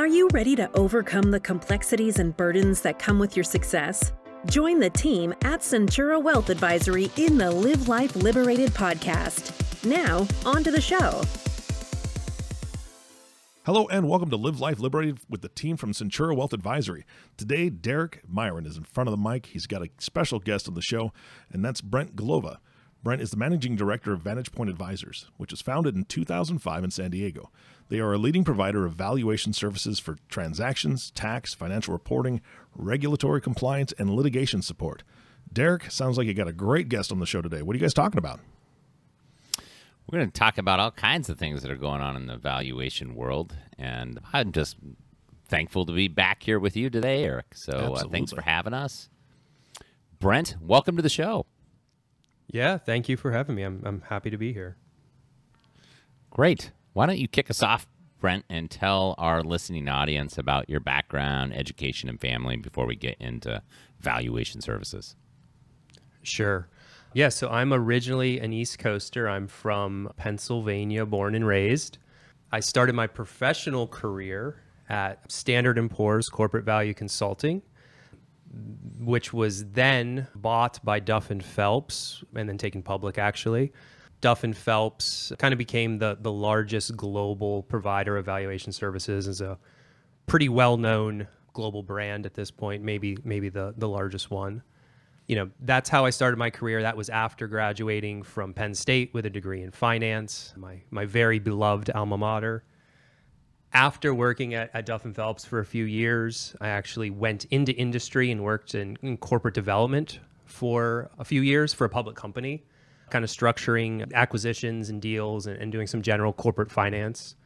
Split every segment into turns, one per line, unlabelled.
Are you ready to overcome the complexities and burdens that come with your success? Join the team at Centura Wealth Advisory in the Live Life Liberated podcast. Now, on to the show.
Hello and welcome to Live Life Liberated with the team from Centura Wealth Advisory. Today, Derek Myron is in front of the mic. He's got a special guest on the show, and that's Brent Glova. Brent is the managing director of Vantage Point Advisors, which was founded in 2005 in San Diego. They are a leading provider of valuation services for transactions, tax, financial reporting, regulatory compliance, and litigation support. Derek, sounds like you got a great guest on the show today. What are you guys talking about?
We're going to talk about all kinds of things that are going on in the valuation world. And I'm just thankful to be back here with you today, Eric. So uh, thanks for having us. Brent, welcome to the show.
Yeah, thank you for having me. I'm, I'm happy to be here.
Great. Why don't you kick us off, Brent, and tell our listening audience about your background, education, and family before we get into valuation services?
Sure. Yeah, so I'm originally an East Coaster. I'm from Pennsylvania, born and raised. I started my professional career at Standard & Poor's Corporate Value Consulting, which was then bought by Duff and Phelps and then taken public actually. Duff and Phelps kind of became the the largest global provider of valuation services as a pretty well known global brand at this point, maybe maybe the the largest one. You know, that's how I started my career. That was after graduating from Penn State with a degree in finance, my my very beloved alma mater. After working at, at Duff and Phelps for a few years, I actually went into industry and worked in, in corporate development for a few years for a public company kind of structuring acquisitions and deals and, and doing some general corporate finance.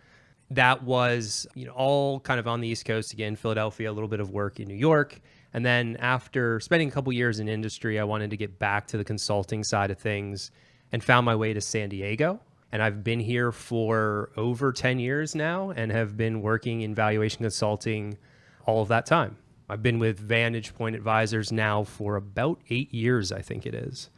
That was, you know, all kind of on the East Coast again, Philadelphia, a little bit of work in New York. And then after spending a couple years in industry, I wanted to get back to the consulting side of things and found my way to San Diego. And I've been here for over 10 years now and have been working in valuation consulting all of that time. I've been with Vantage Point Advisors now for about eight years, I think it is.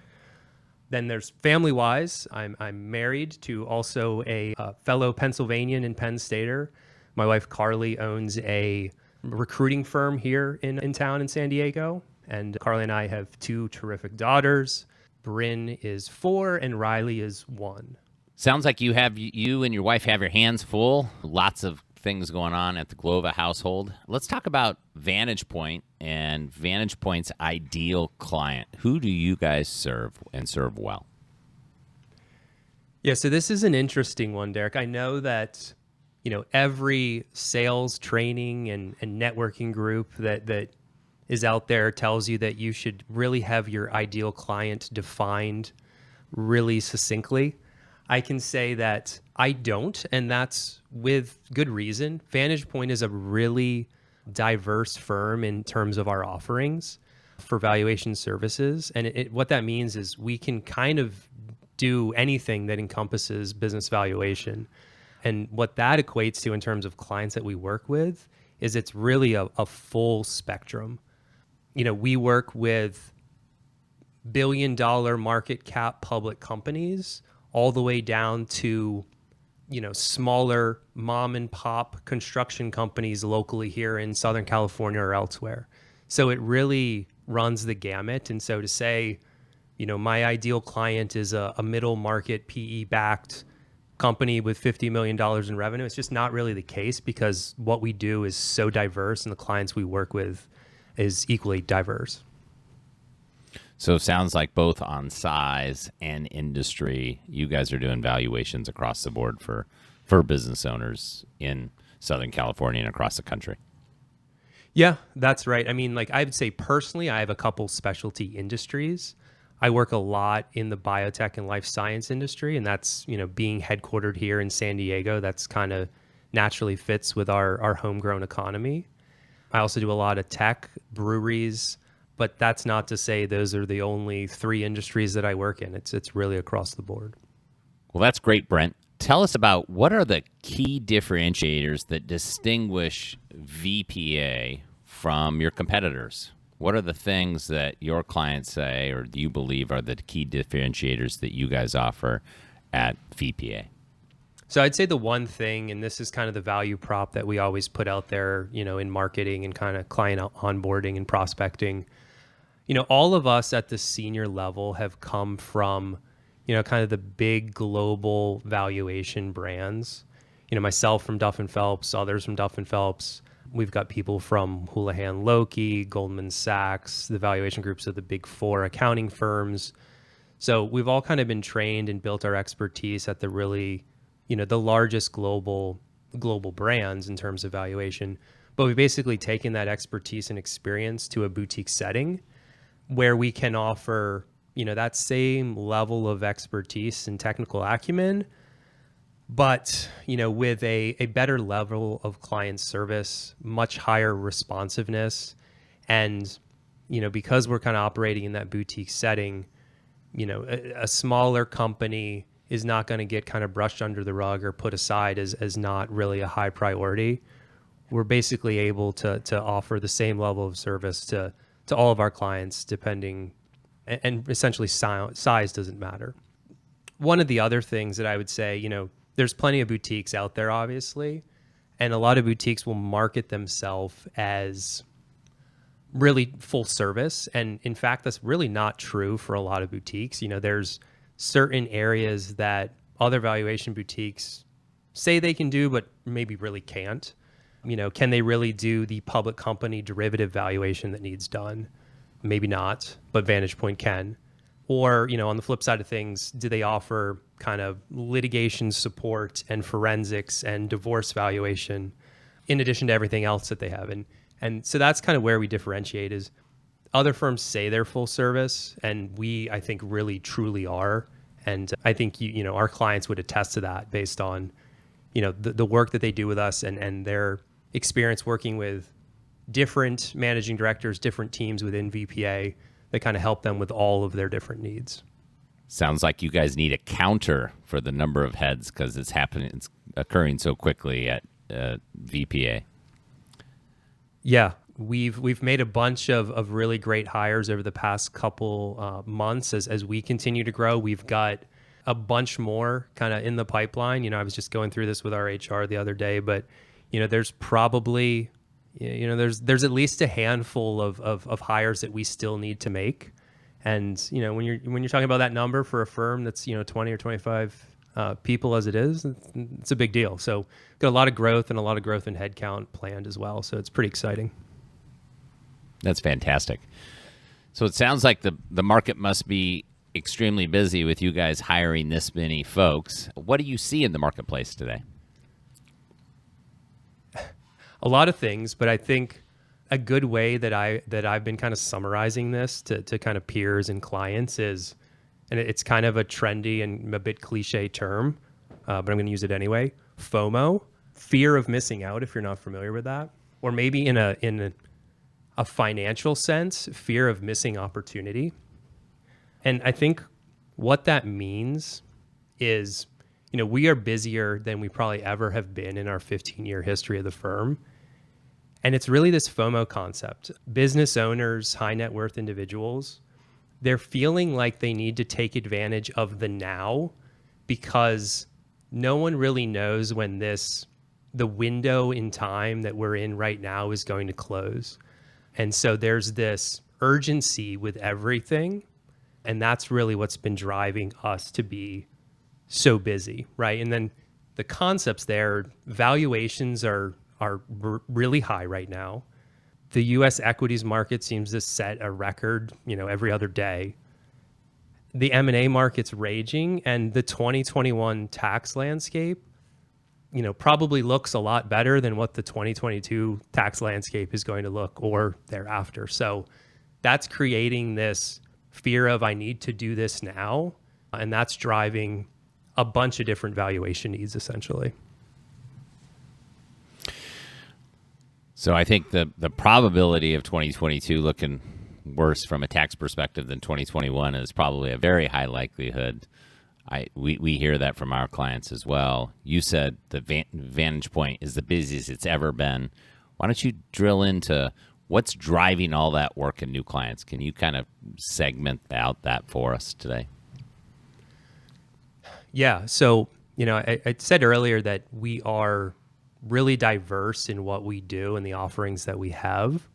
Then there's family wise. I'm, I'm married to also a uh, fellow Pennsylvanian and Penn Stater. My wife Carly owns a recruiting firm here in, in town in San Diego. And Carly and I have two terrific daughters. Bryn is four and Riley is one.
Sounds like you have you and your wife have your hands full. Lots of things going on at the Glova household. Let's talk about Vantage Point and Vantage Point's ideal client. Who do you guys serve and serve well?
Yeah, so this is an interesting one, Derek. I know that you know every sales training and, and networking group that that is out there tells you that you should really have your ideal client defined really succinctly. I can say that I don't, and that's with good reason. Vantage Point is a really diverse firm in terms of our offerings for valuation services. And it, it, what that means is we can kind of do anything that encompasses business valuation. And what that equates to in terms of clients that we work with is it's really a, a full spectrum. You know, we work with billion dollar market cap public companies all the way down to you know smaller mom and pop construction companies locally here in southern california or elsewhere. So it really runs the gamut. And so to say you know my ideal client is a, a middle market pe backed company with $50 million in revenue it's just not really the case because what we do is so diverse and the clients we work with is equally diverse
so it sounds like both on size and industry, you guys are doing valuations across the board for for business owners in Southern California and across the country.
Yeah, that's right. I mean, like I would say personally, I have a couple specialty industries. I work a lot in the biotech and life science industry, and that's you know being headquartered here in San Diego. That's kind of naturally fits with our our homegrown economy. I also do a lot of tech, breweries, but that's not to say those are the only three industries that I work in. It's it's really across the board.
Well, that's great, Brent. Tell us about what are the key differentiators that distinguish VPA from your competitors? What are the things that your clients say or you believe are the key differentiators that you guys offer at VPA?
So I'd say the one thing, and this is kind of the value prop that we always put out there, you know, in marketing and kind of client onboarding and prospecting. You know, all of us at the senior level have come from, you know, kind of the big global valuation brands. You know, myself from Duff and Phelps, others from Duff and Phelps. We've got people from Houlihan Lokey, Goldman Sachs, the valuation groups of the big four accounting firms. So we've all kind of been trained and built our expertise at the really you know the largest global global brands in terms of valuation but we've basically taken that expertise and experience to a boutique setting where we can offer you know that same level of expertise and technical acumen but you know with a, a better level of client service much higher responsiveness and you know because we're kind of operating in that boutique setting you know a, a smaller company is not going to get kind of brushed under the rug or put aside as, as not really a high priority. We're basically able to, to offer the same level of service to, to all of our clients, depending, and, essentially size doesn't matter. One of the other things that I would say, you know, there's plenty of boutiques out there, obviously, and a lot of boutiques will market themselves as really full service. And in fact, that's really not true for a lot of boutiques. You know, there's certain areas that other valuation boutiques say they can do, but maybe really can't. You know, can they really do the public company derivative valuation that needs done? Maybe not, but Vantage Point can. Or, you know, on the flip side of things, do they offer kind of litigation support and forensics and divorce valuation in addition to everything else that they have? And and so that's kind of where we differentiate is other firms say they're full service, and we, I think, really truly are. And I think you, you know, our clients would attest to that based on, you know, the, the work that they do with us and and their experience working with different managing directors, different teams within VPA that kind of help them with all of their different needs.
Sounds like you guys need a counter for the number of heads because it's happening, it's occurring so quickly at uh, VPA.
Yeah, we've we've made a bunch of, of really great hires over the past couple uh, months as as we continue to grow. We've got a bunch more kind of in the pipeline. You know, I was just going through this with our HR the other day, but you know, there's probably you know there's there's at least a handful of, of, of hires that we still need to make. And you know, when you're when you're talking about that number for a firm that's you know 20 or 25 uh, people as it is, it's a big deal. So got a lot of growth and a lot of growth in headcount planned as well. So it's pretty exciting.
That's fantastic. So it sounds like the the market must be extremely busy with you guys hiring this many folks. What do you see in the marketplace today?
A lot of things, but I think a good way that I that I've been kind of summarizing this to to kind of peers and clients is, and it's kind of a trendy and a bit cliche term, uh, but I'm going to use it anyway. FOMO, fear of missing out. If you're not familiar with that, or maybe in a in a, a financial sense, fear of missing opportunity. And I think what that means is, you know, we are busier than we probably ever have been in our 15 year history of the firm. And it's really this FOMO concept. Business owners, high net worth individuals, they're feeling like they need to take advantage of the now because no one really knows when this the window in time that we're in right now is going to close. And so there's this urgency with everything. And that's really what's been driving us to be so busy, right? And then the concepts there, valuations are are r- really high right now. The US equities market seems to set a record, you know, every other day. The M&A market's raging and the 2021 tax landscape you know, probably looks a lot better than what the 2022 tax landscape is going to look or thereafter. So that's creating this fear of I need to do this now. And that's driving a bunch of different valuation needs essentially.
So I think the the probability of 2022 looking worse from a tax perspective than 2021 is probably a very high likelihood. I we, we hear that from our clients as well. You said the Van, Vantage Point is the busiest it's ever been. Why don't you drill into what's driving all that work in new clients? Can you kind of segment out that for us today?
Yeah. So you know, I, I said earlier that we are really diverse in what we do and the offerings that we have.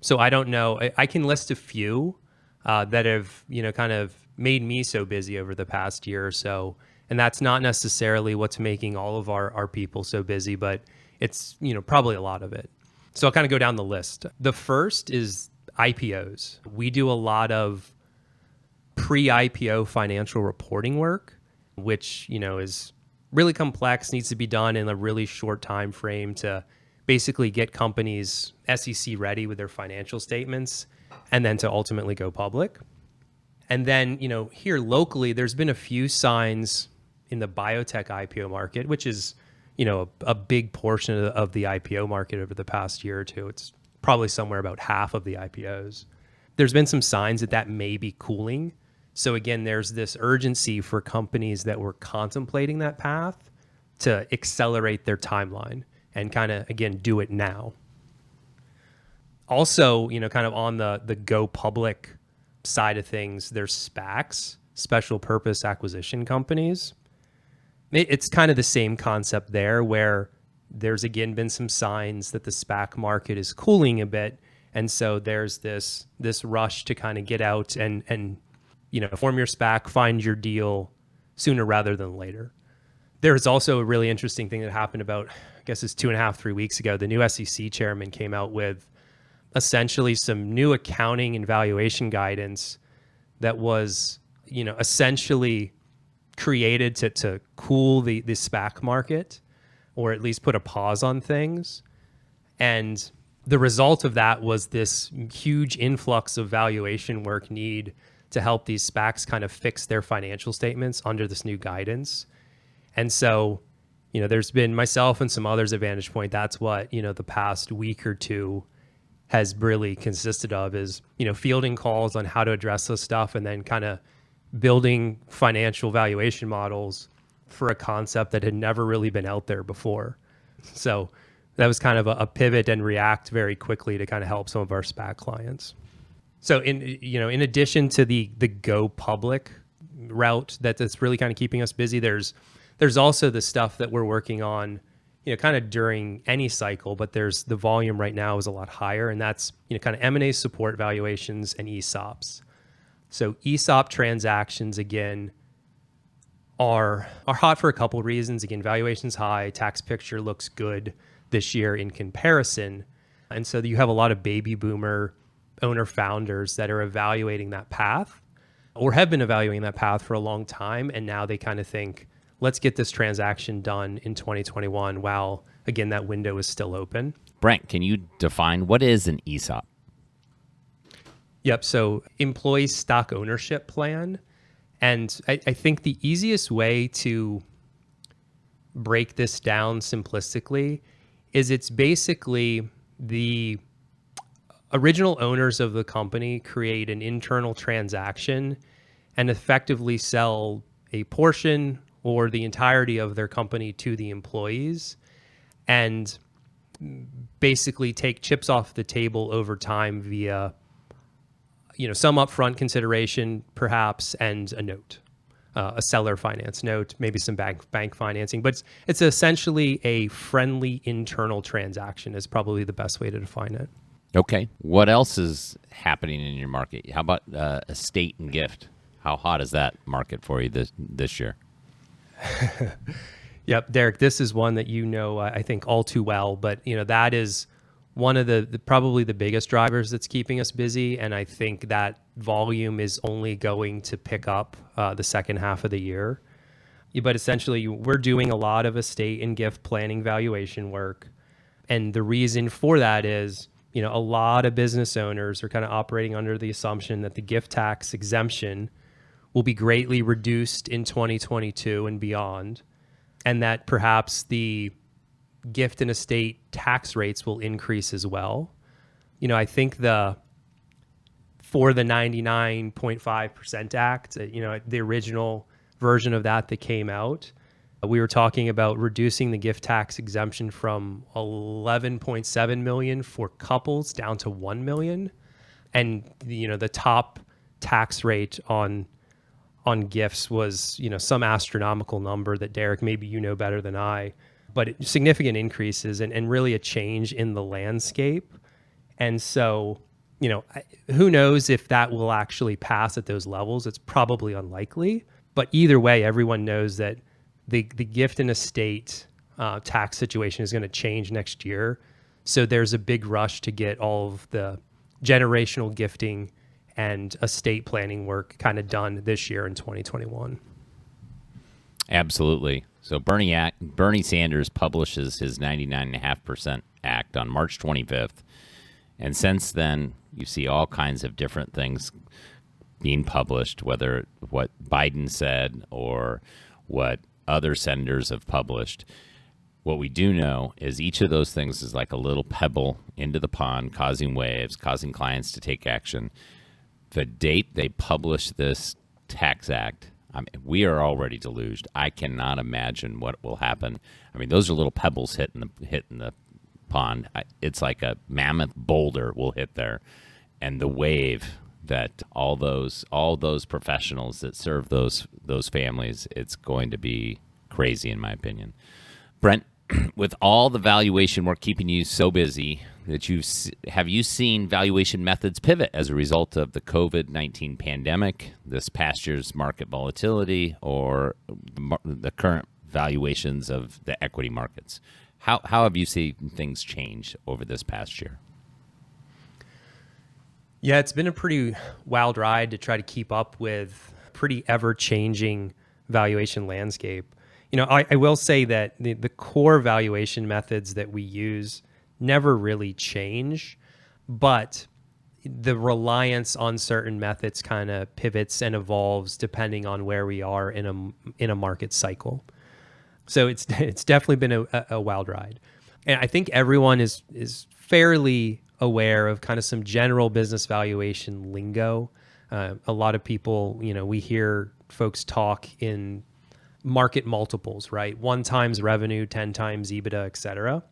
So I don't know. I, I can list a few uh, that have, you know, kind of made me so busy over the past year or so. And that's not necessarily what's making all of our, our people so busy, but it's, you know, probably a lot of it. So I'll kind of go down the list. The first is IPOs. We do a lot of pre-IPO financial reporting work, which, you know, is really complex, needs to be done in a really short time frame to basically get companies SEC ready with their financial statements and then to ultimately go public. And then, you know, here locally, there's been a few signs in the biotech IPO market, which is, you know, a, a big portion of the, of the IPO market over the past year or two. It's probably somewhere about half of the IPOs. There's been some signs that that may be cooling. So again, there's this urgency for companies that were contemplating that path to accelerate their timeline and kind of again do it now. Also, you know, kind of on the the go public side of things, there's SPACs, special purpose acquisition companies. It's kind of the same concept there where there's again been some signs that the SPAC market is cooling a bit. And so there's this this rush to kind of get out and and you know form your SPAC, find your deal sooner rather than later. There's also a really interesting thing that happened about I guess it's two and a half three weeks ago. The new SEC chairman came out with essentially some new accounting and valuation guidance that was you know essentially created to to cool the the SPAC market or at least put a pause on things. And the result of that was this huge influx of valuation work need to help these SPACs kind of fix their financial statements under this new guidance. And so, you know, there's been myself and some others at Vantage Point. That's what, you know, the past week or two has really consisted of is, you know, fielding calls on how to address this stuff and then kind of building financial valuation models for a concept that had never really been out there before. So that was kind of a, a pivot and react very quickly to kind of help some of our SPAC clients. So in you know, in addition to the the go public route that that's really kind of keeping us busy, there's there's also the stuff that we're working on, you know, kind of during any cycle, but there's the volume right now is a lot higher, and that's you know kind of M and A support valuations and ESOPs. So ESOP transactions again are are hot for a couple of reasons. Again, valuation's high, tax picture looks good this year in comparison. And so you have a lot of baby boomer owner founders that are evaluating that path or have been evaluating that path for a long time and now they kind of think let's get this transaction done in 2021 while again that window is still open.
Brent, can you define what is an ESOP?
Yep, so employee stock ownership plan and I, I think the easiest way to break this down simplistically is it's basically the original owners of the company create an internal transaction and effectively sell a portion or the entirety of their company to the employees and basically take chips off the table over time via you know some upfront consideration perhaps and a note uh, a seller finance note maybe some bank bank financing. But it's, it's essentially a friendly internal transaction is probably the best way to define it
okay. What else is happening in your market? How about uh, estate and gift? How hot is that market for you this this year?
Yep derek this is one that you know i think all too well but you know that is one of the, the, probably the biggest drivers that's keeping us busy and i think that volume is only going to pick up uh, the second half of the year. But essentially we're doing a lot of estate and gift planning valuation work and the reason for that is you know a lot of business owners are kind of operating under the assumption that the gift tax exemption will be greatly reduced in 2022 and beyond and that perhaps the gift and estate tax rates will increase as well. You know, I think the for the 99.5% act, uh, you know, the original version of that that came out, Uh, we were talking about reducing the gift tax exemption from 11.7 million for couples down to 1 million and you know the top tax rate on on gifts was, you know, some astronomical number that Derek, maybe you know better than I, but significant increases and, and really a change in the landscape. And so, you know, who knows if that will actually pass at those levels? It's probably unlikely. But either way, everyone knows that the, the gift and estate uh, tax situation is going to change next year. So there's a big rush to get all of the generational gifting and estate planning work kind of done this year in 2021.
Absolutely. So Bernie Act, Bernie Sanders publishes his 99.5% act on March 25th. And since then, you see all kinds of different things being published, whether what Biden said or what other senators have published. What we do know is each of those things is like a little pebble into the pond, causing waves, causing clients to take action the date they publish this tax act, I mean, we are already deluged. I cannot imagine what will happen. I mean, those are little pebbles hitting the hitting the pond. It's like a mammoth boulder will hit there, and the wave that all those all those professionals that serve those those families, it's going to be crazy in my opinion. Brent, with all the valuation work keeping you so busy, that you have you seen valuation methods pivot as a result of the COVID nineteen pandemic, this past year's market volatility, or the current valuations of the equity markets? How how have you seen things change over this past year?
Yeah, it's been a pretty wild ride to try to keep up with pretty ever changing valuation landscape. You know, I, I will say that the, the core valuation methods that we use never really change, but the reliance on certain methods kind of pivots and evolves depending on where we are in a in a market cycle. So it's it's definitely been a, a wild ride, and I think everyone is is fairly aware of kind of some general business valuation lingo. Uh, a lot of people, you know, we hear folks talk in market multiples, right? One times revenue, ten times EBITDA, et cetera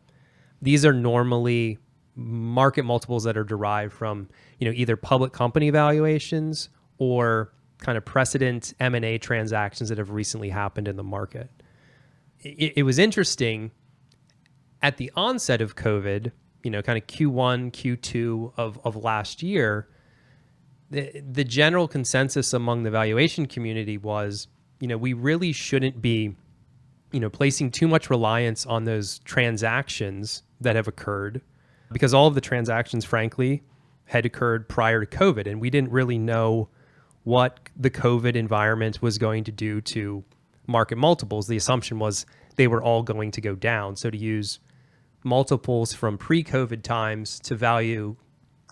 these are normally market multiples that are derived from you know either public company valuations or kind of precedent M&A transactions that have recently happened in the market. It, it was interesting at the onset of COVID, you know, kind of Q1, Q2 of, of last year, the, the general consensus among the valuation community was, you know, we really shouldn't be, you know, placing too much reliance on those transactions that have occurred because all of the transactions, frankly, had occurred prior to COVID. And we didn't really know what the COVID environment was going to do to market multiples. The assumption was they were all going to go down. So to use multiples from pre COVID times to value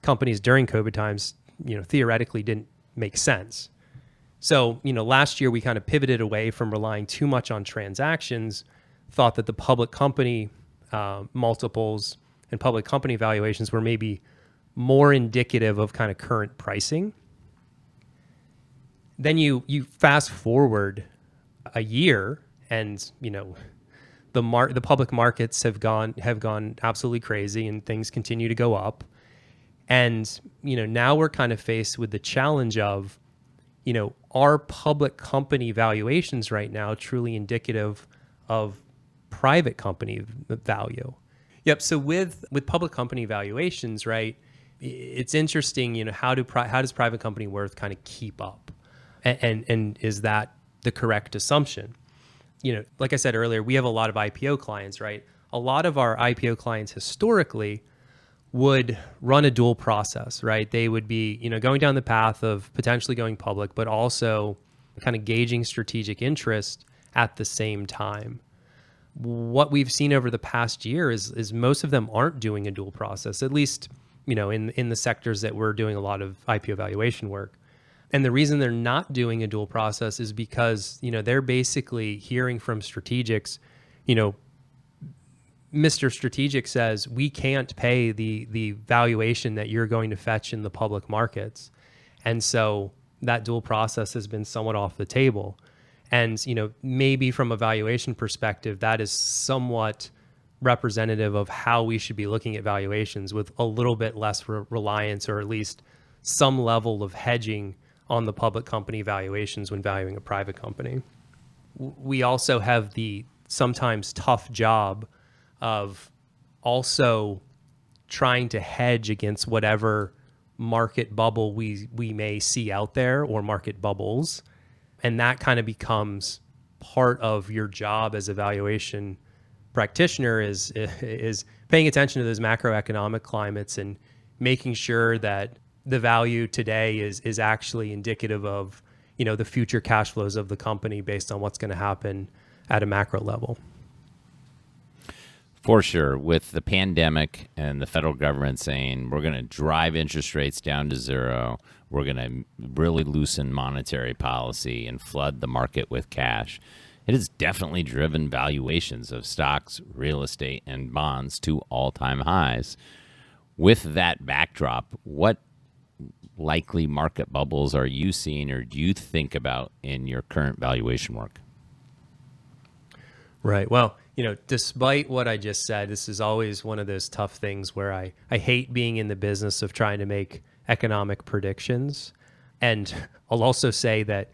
companies during COVID times, you know, theoretically didn't make sense. So, you know, last year we kind of pivoted away from relying too much on transactions, thought that the public company uh, multiples and public company valuations were maybe more indicative of kind of current pricing. Then you you fast forward a year, and you know the mar- the public markets have gone have gone absolutely crazy, and things continue to go up. And you know now we're kind of faced with the challenge of, you know, are public company valuations right now truly indicative of private company value. Yep. So with with public company valuations, right? It's interesting, you know, how do pri- how does private company worth kind of keep up, and, and and is that the correct assumption? You know, like I said earlier, we have a lot of IPO clients, right? A lot of our IPO clients historically would run a dual process, right? They would be, you know, going down the path of potentially going public, but also kind of gauging strategic interest at the same time what we've seen over the past year is is most of them aren't doing a dual process, at least you know in in the sectors that we're doing a lot of IPO valuation work. And the reason they're not doing a dual process is because you know they're basically hearing from strategics, you know, Mr. Strategic says we can't pay the the valuation that you're going to fetch in the public markets, and so that dual process has been somewhat off the table. And you know, maybe from a valuation perspective, that is somewhat representative of how we should be looking at valuations with a little bit less re- reliance or at least some level of hedging on the public company valuations when valuing a private company. We also have the sometimes tough job of also trying to hedge against whatever market bubble we we may see out there or market bubbles and that kind of becomes part of your job as a valuation practitioner is is paying attention to those macroeconomic climates and making sure that the value today is is actually indicative of you know the future cash flows of the company based on what's going to happen at a macro level
for sure. With the pandemic and the federal government saying we're going to drive interest rates down to zero, we're going to really loosen monetary policy and flood the market with cash, it has definitely driven valuations of stocks, real estate, and bonds to all time highs. With that backdrop, what likely market bubbles are you seeing or do you think about in your current valuation work?
Right. Well, you know, despite what I just said, this is always one of those tough things where I, I hate being in the business of trying to make economic predictions. And I'll also say that,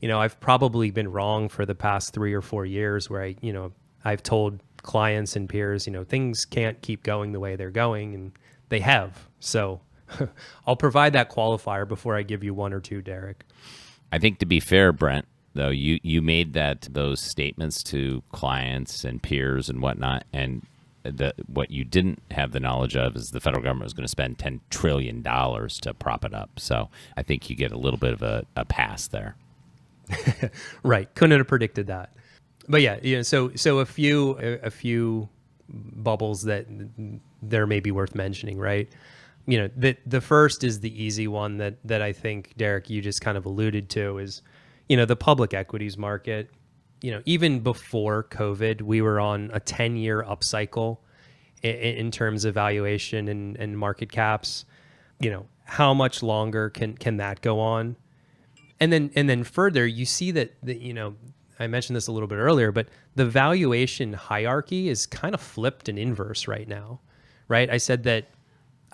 you know, I've probably been wrong for the past three or four years where I, you know, I've told clients and peers, you know, things can't keep going the way they're going, and they have. So I'll provide that qualifier before I give you one or two, Derek.
I think to be fair, Brent, though you you made that those statements to clients and peers and whatnot and the what you didn't have the knowledge of is the federal government was going to spend 10 trillion dollars to prop it up. So i think you get a little bit of a, a pass there.
Right. Couldn't have predicted that. But yeah you know so so a few a, a few bubbles that there may be worth mentioning right you know the the first is the easy one that that i think derek you just kind of alluded to is you know, the public equities market, you know, even before COVID, we were on a 10 year upcycle in, in terms of valuation and, and market caps. You know, how much longer can, can that go on? And then, and then further, you see that, that, you know, I mentioned this a little bit earlier, but the valuation hierarchy is kind of flipped and inverse right now, right? I said that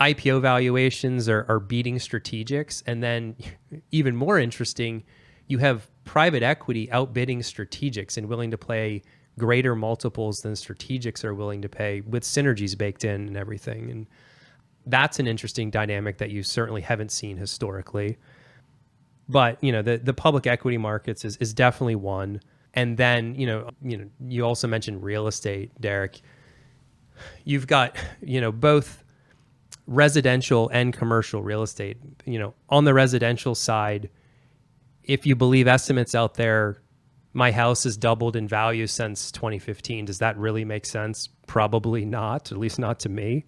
IPO valuations are, are beating strategics. And then, even more interesting, you have private equity outbidding strategics and willing to pay greater multiples than strategics are willing to pay with synergies baked in and everything. And that's an interesting dynamic that you certainly haven't seen historically. But, you know, the, the public equity markets is, is definitely one. And then, you know, you know, you also mentioned real estate, Derek. You've got, you know, both residential and commercial real estate. You know, on the residential side, if you believe estimates out there, my house has doubled in value since 2015. Does that really make sense? Probably not, at least not to me.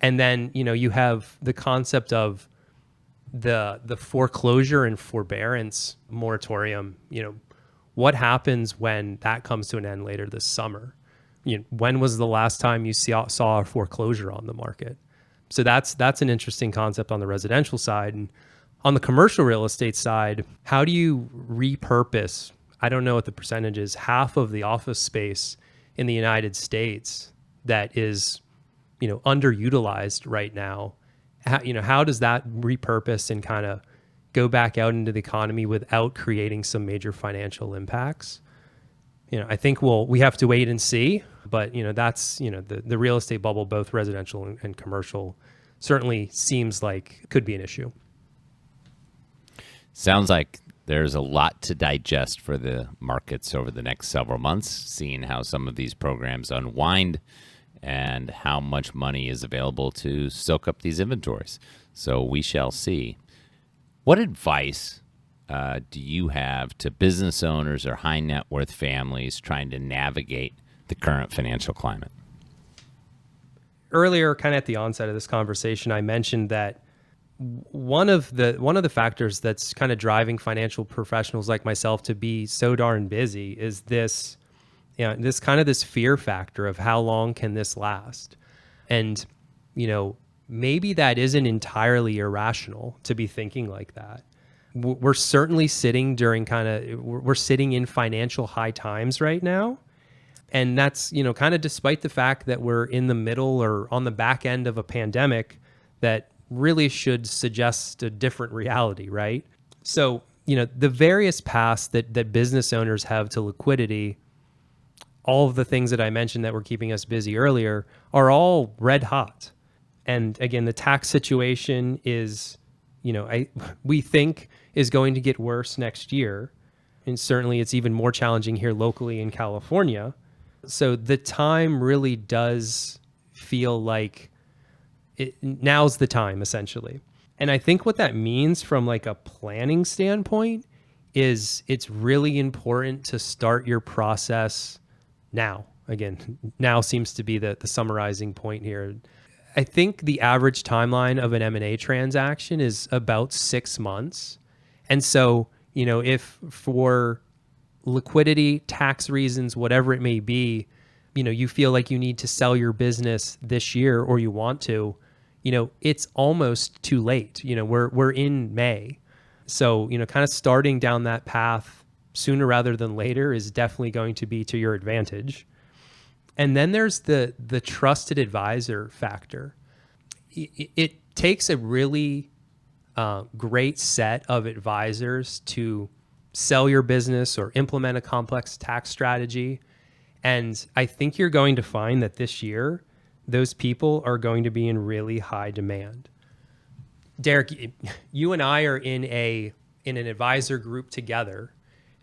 And then, you know, you have the concept of the the foreclosure and forbearance moratorium, you know, what happens when that comes to an end later this summer? You know, when was the last time you saw, saw a foreclosure on the market? So that's that's an interesting concept on the residential side. And on the commercial real estate side, how do you repurpose? I don't know what the percentage is, half of the office space in the United States that is, you know, underutilized right now. How, you know, how does that repurpose and kind of go back out into the economy without creating some major financial impacts? You know, I think we'll we have to wait and see, but you know, that's you know the the real estate bubble, both residential and, and commercial, certainly seems like could be an issue.
Sounds like there's a lot to digest for the markets over the next several months, seeing how some of these programs unwind and how much money is available to soak up these inventories. So we shall see. What advice uh, do you have to business owners or high net worth families trying to navigate the current financial climate?
Earlier, kind of at the onset of this conversation, I mentioned that one of the one of the factors that's kind of driving financial professionals like myself to be so darn busy is this you know, this kind of this fear factor of how long can this last and you know maybe that isn't entirely irrational to be thinking like that we're certainly sitting during kind of we're sitting in financial high times right now and that's you know kind of despite the fact that we're in the middle or on the back end of a pandemic that really should suggest a different reality, right? So, you know, the various paths that, that business owners have to liquidity, all of the things that I mentioned that were keeping us busy earlier, are all red hot. And again, the tax situation is, you know, I we think is going to get worse next year. And certainly it's even more challenging here locally in California. So the time really does feel like it, now's the time essentially. And I think what that means from like a planning standpoint is it's really important to start your process now. Again, now seems to be the the summarizing point here. I think the average timeline of an M&A transaction is about 6 months. And so, you know, if for liquidity, tax reasons, whatever it may be, you know, you feel like you need to sell your business this year or you want to, you know, it's almost too late. You know, we're we're in May. So, you know, kind of starting down that path sooner rather than later is definitely going to be to your advantage. And then there's the the trusted advisor factor. It, it takes a really uh, great set of advisors to sell your business or implement a complex tax strategy. And I think you're going to find that this year those people are going to be in really high demand. Derek, you and I are in a in an advisor group together,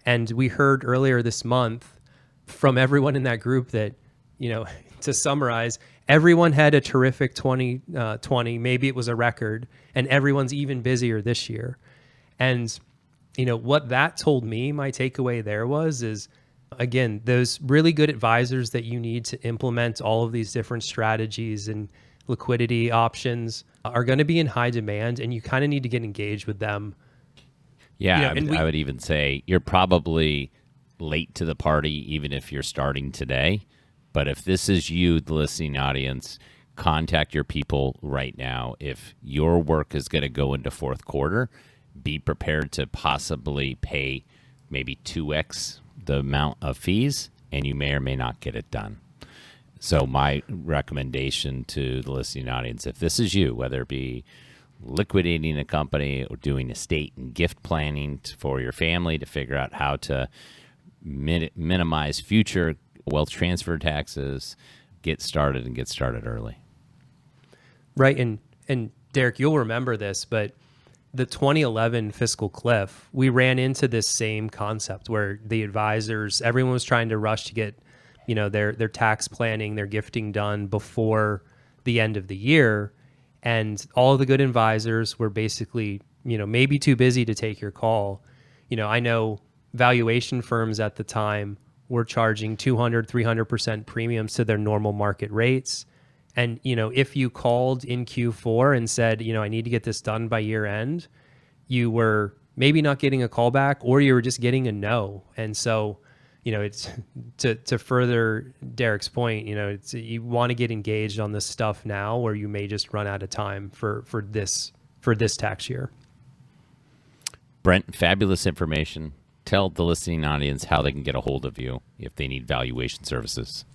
and we heard earlier this month from everyone in that group that, you know, to summarize, everyone had a terrific 2020. Uh, maybe it was a record, and everyone's even busier this year. And, you know, what that told me, my takeaway there was, is again, those really good advisors that you need to implement all of these different strategies and liquidity options are going to be in high demand, and you kind of need to get engaged with them.
Yeah, you know, I, would, we, I would even say you're probably late to the party, even if you're starting today. But if this is you, the listening audience, contact your people right now. If your work is going to go into fourth quarter, be prepared to possibly pay maybe 2x the amount of fees, and you may or may not get it done. So, my recommendation to the listening audience if this is you, whether it be liquidating a company or doing estate and gift planning for your family to figure out how to min- minimize future wealth transfer taxes, get started and get started early.
Right. And, and Derek, you'll remember this, but the 2011 fiscal cliff, we ran into this same concept where the advisors, everyone was trying to rush to get, you know, their their tax planning, their gifting done before the end of the year, and all the good advisors were basically, you know, maybe too busy to take your call. You know, I know valuation firms at the time were charging 200, 300% premiums to their normal market rates and you know, if you called in Q4 and said, you know, I need to get this done by year end, you were maybe not getting a call back or you were just getting a no. And so, you know, it's to to further Derek's point, you know, it's you want to get engaged on this stuff now or you may just run out of time for for this for this tax year.
Brent, fabulous information. Tell the listening audience how they can get a hold of you if they need valuation services.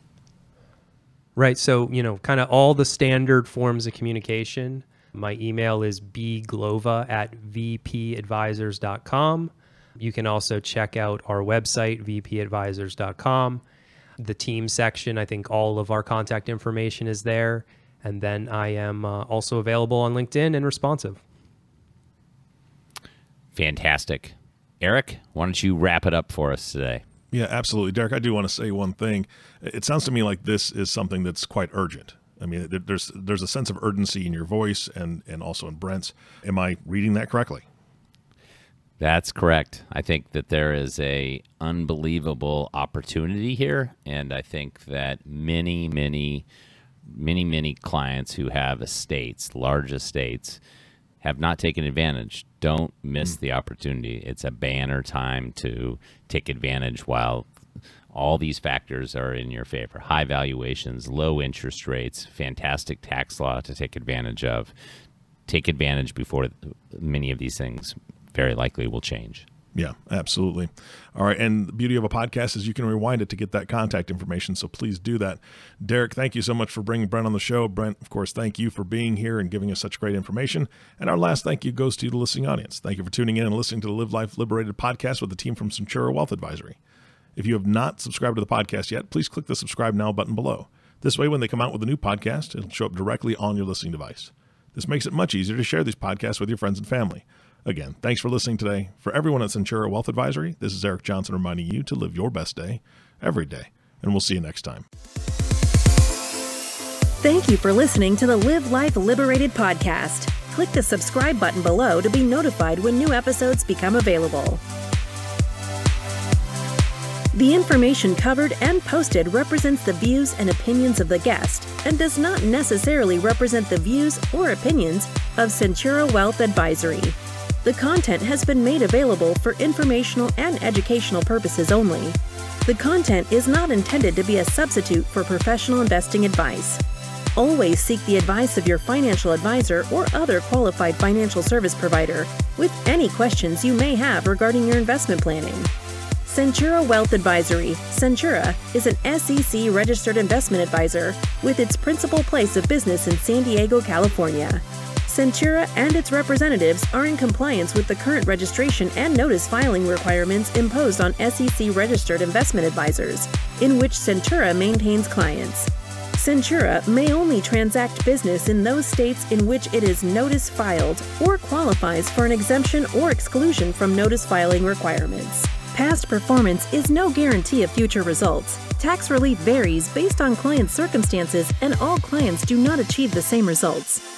Right. So, you know, kind of all the standard forms of communication. My email is bglova at vpadvisors.com. You can also check out our website, vpadvisors.com. The team section, I think all of our contact information is there. And then I am uh, also available on LinkedIn and responsive.
Fantastic. Eric, why don't you wrap it up for us today?
Yeah, absolutely. Derek, I do want to say one thing. It sounds to me like this is something that's quite urgent. I mean, there's there's a sense of urgency in your voice and and also in Brent's. Am I reading that correctly?
That's correct. I think that there is a unbelievable opportunity here, and I think that many, many, many, many clients who have estates, large estates, have not taken advantage. Don't miss mm. the opportunity. It's a banner time to take advantage while all these factors are in your favor high valuations, low interest rates, fantastic tax law to take advantage of. Take advantage before many of these things very likely will change.
Yeah, absolutely. All right. And the beauty of a podcast is you can rewind it to get that contact information. So please do that. Derek, thank you so much for bringing Brent on the show. Brent, of course, thank you for being here and giving us such great information. And our last thank you goes to the listening audience. Thank you for tuning in and listening to the Live Life Liberated podcast with the team from Centura Wealth Advisory. If you have not subscribed to the podcast yet, please click the subscribe now button below. This way, when they come out with a new podcast, it'll show up directly on your listening device. This makes it much easier to share these podcasts with your friends and family. Again, thanks for listening today. For everyone at Centura Wealth Advisory, this is Eric Johnson reminding you to live your best day every day. And we'll see you next time.
Thank you for listening to the Live Life Liberated podcast. Click the subscribe button below to be notified when new episodes become available. The information covered and posted represents the views and opinions of the guest and does not necessarily represent the views or opinions of Centura Wealth Advisory. The content has been made available for informational and educational purposes only. The content is not intended to be a substitute for professional investing advice. Always seek the advice of your financial advisor or other qualified financial service provider with any questions you may have regarding your investment planning. Centura Wealth Advisory. Centura is an SEC registered investment advisor with its principal place of business in San Diego, California. Centura and its representatives are in compliance with the current registration and notice filing requirements imposed on SEC registered investment advisors, in which Centura maintains clients. Centura may only transact business in those states in which it is notice filed or qualifies for an exemption or exclusion from notice filing requirements. Past performance is no guarantee of future results. Tax relief varies based on client circumstances, and all clients do not achieve the same results.